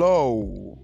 Hello.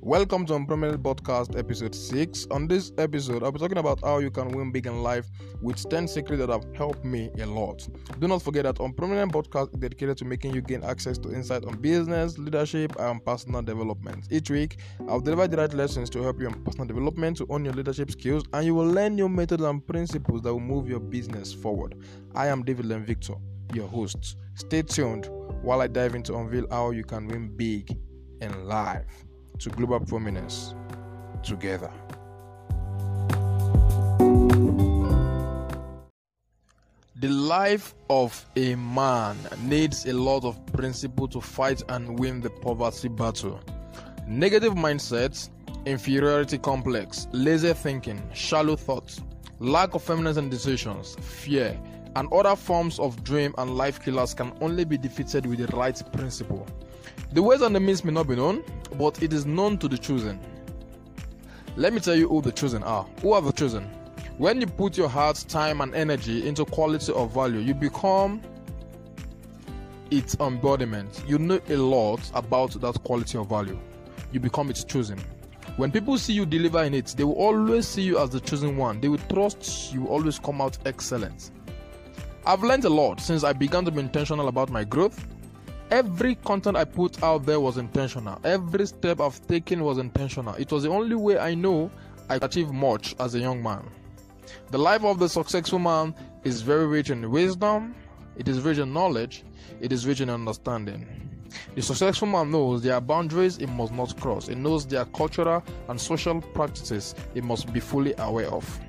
Welcome to On Prominence Podcast episode 6. On this episode, I'll be talking about how you can win big in life with 10 secrets that have helped me a lot. Do not forget that On Prominence Podcast is dedicated to making you gain access to insight on business, leadership, and personal development. Each week, I'll deliver the right lessons to help you in personal development, to own your leadership skills, and you will learn new methods and principles that will move your business forward. I am David Len Victor, your host. Stay tuned while I dive into unveil how you can win big in life to global prominence together. The life of a man needs a lot of principle to fight and win the poverty battle. Negative mindsets, inferiority complex, lazy thinking, shallow thoughts, lack of feminine and decisions, fear, and other forms of dream and life killers can only be defeated with the right principle. The ways and the means may not be known, but it is known to the chosen. Let me tell you who the chosen are. Who are the chosen? When you put your heart, time, and energy into quality of value, you become its embodiment. You know a lot about that quality of value. You become its chosen. When people see you deliver in it, they will always see you as the chosen one. They will trust you will always come out excellent. I've learned a lot since I began to be intentional about my growth. Every content I put out there was intentional. Every step I've taken was intentional. It was the only way I know I could achieve much as a young man. The life of the successful man is very rich in wisdom, it is rich in knowledge, it is rich in understanding. The successful man knows there are boundaries he must not cross. He knows there are cultural and social practices he must be fully aware of.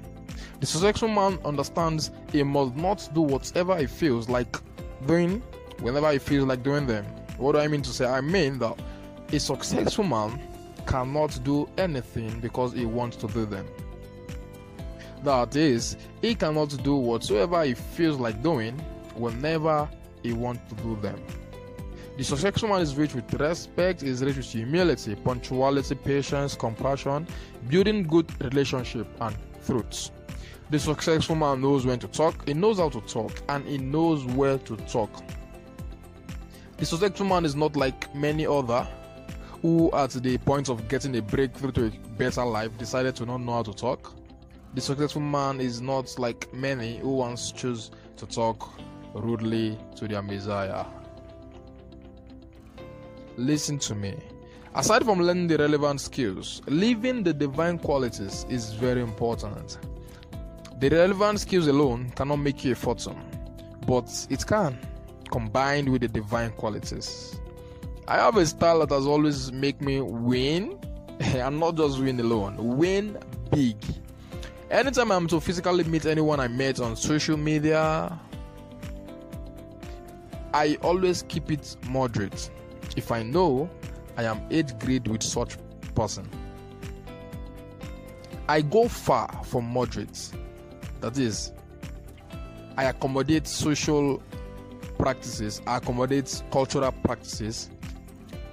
The successful man understands he must not do whatever he feels like doing whenever he feels like doing them. What do I mean to say? I mean that a successful man cannot do anything because he wants to do them. That is, he cannot do whatsoever he feels like doing whenever he wants to do them. The successful man is rich with respect, is rich with humility, punctuality, patience, compassion, building good relationship, and truth. The successful man knows when to talk, he knows how to talk, and he knows where to talk. The successful man is not like many other who, at the point of getting a breakthrough to a better life, decided to not know how to talk. The successful man is not like many who once choose to talk rudely to their Messiah. Listen to me. Aside from learning the relevant skills, living the divine qualities is very important. The relevant skills alone cannot make you a fortune, but it can, combined with the divine qualities. I have a style that has always make me win, and not just win alone, win big. Anytime I'm to physically meet anyone I met on social media, I always keep it moderate. If I know I am 8th grade with such person, I go far from moderate. That is, I accommodate social practices, I accommodate cultural practices.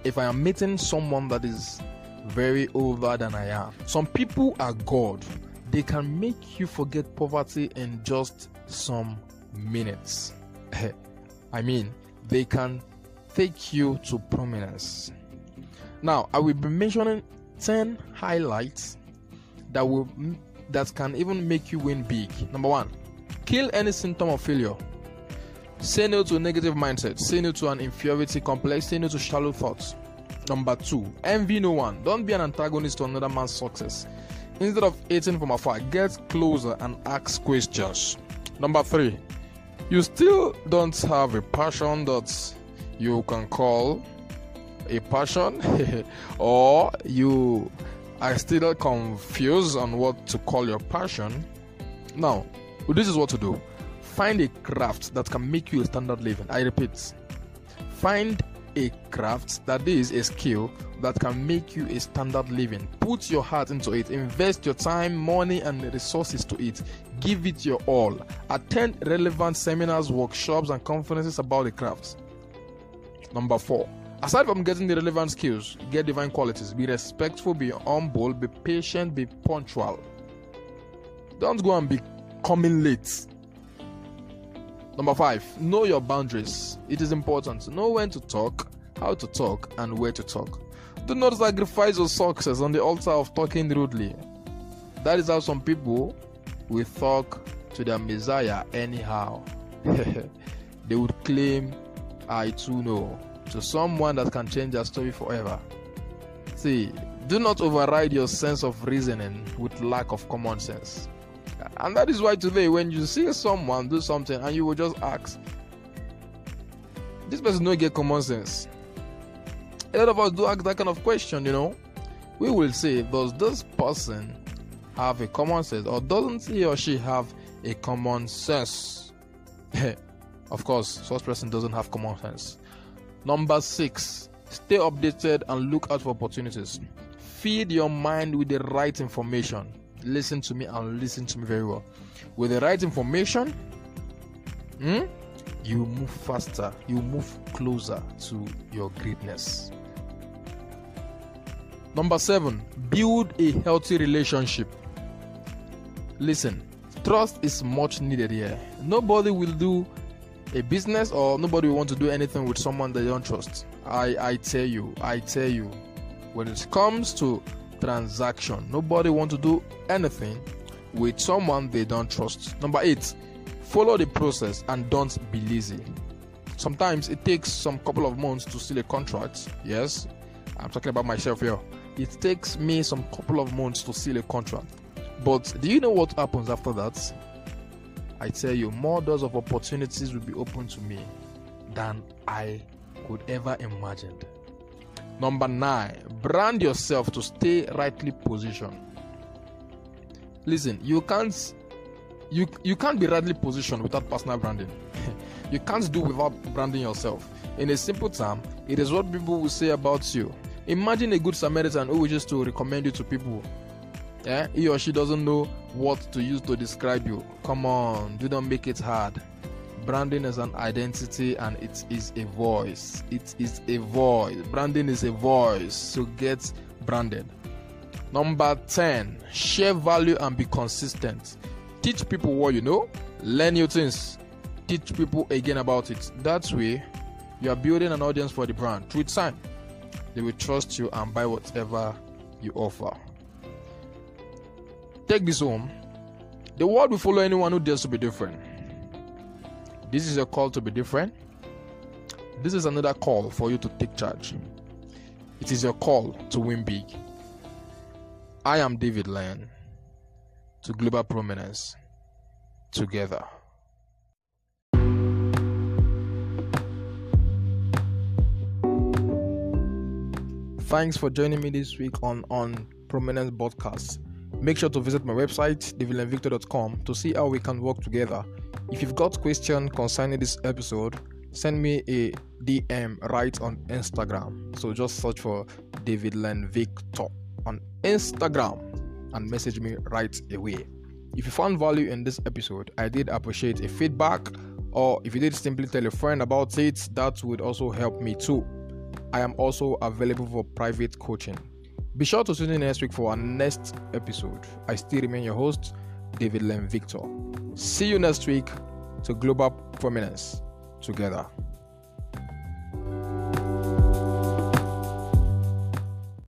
If I am meeting someone that is very older than I am, some people are God. They can make you forget poverty in just some minutes. I mean, they can take you to prominence. Now, I will be mentioning 10 highlights that will that can even make you win big. Number 1, kill any symptom of failure. Say no to negative mindset. Say no to an inferiority complex. Say no to shallow thoughts. Number 2, envy no one. Don't be an antagonist to another man's success. Instead of hating from afar, get closer and ask questions. Number 3, you still don't have a passion that you can call a passion or you are still confused on what to call your passion now this is what to do find a craft that can make you a standard living. I repeat find a craft that is a skill that can make you a standard living. Put your heart into it. Invest your time money and resources to it. Give it your all. Attend relevant seminars workshops and conferences about the craft. Number four, aside from getting the relevant skills, get divine qualities. Be respectful, be humble, be patient, be punctual. Don't go and be coming late. Number five, know your boundaries. It is important. To know when to talk, how to talk, and where to talk. Do not sacrifice your success on the altar of talking rudely. That is how some people will talk to their Messiah anyhow. they would claim, I too know, to someone that can change their story forever. See, do not override your sense of reasoning with lack of common sense. And that is why today, when you see someone do something and you will just ask, this person don't get common sense. A lot of us do ask that kind of question, you know. We will say, does this person have a common sense or doesn't he or she have a common sense? of course, such person doesn't have common sense. Number six, stay updated and look out for opportunities. Feed your mind with the right information. Listen to me and listen to me very well. With the right information, hmm, you move faster, you move closer to your greatness. Number seven, build a healthy relationship. Listen, trust is much needed here. Nobody will do a business or nobody will want to do anything with someone they don't trust. I, I tell you, I tell you, when it comes to transaction, nobody want to do anything with someone they don't trust. Number eight, follow the process and don't be lazy. Sometimes it takes some couple of months to seal a contract. Yes, I'm talking about myself here. It takes me some couple of months to seal a contract. But do you know what happens after that? I tell you, more doors of opportunities will be open to me than I could ever imagine. Number nine, brand yourself to stay rightly positioned. Listen, you can't you you can't be rightly positioned without personal branding. you can't do without branding yourself. In a simple term, it is what people will say about you. Imagine a good Samaritan who wishes to recommend you to people. Yeah, he or she doesn't know what to use to describe you. Come on, do not make it hard. Branding is an identity and it is a voice. It is a voice. Branding is a voice. So get branded. Number 10, share value and be consistent. Teach people what you know, learn new things, teach people again about it. That way, you are building an audience for the brand. Through time, they will trust you and buy whatever you offer. Take this home. The world will follow anyone who dares to be different. This is a call to be different. This is another call for you to take charge. It is your call to win big. I am David Lyon to Global Prominence together. Thanks for joining me this week on on Prominence Podcast. Make sure to visit my website, davidlenvictor.com, to see how we can work together. If you've got question concerning this episode, send me a DM right on Instagram. So just search for David Len Victor on Instagram and message me right away. If you found value in this episode, I did appreciate a feedback, or if you did simply tell a friend about it, that would also help me too. I am also available for private coaching. Be sure to tune in next week for our next episode. I still remain your host, David Len Victor. See you next week to Global Prominence together.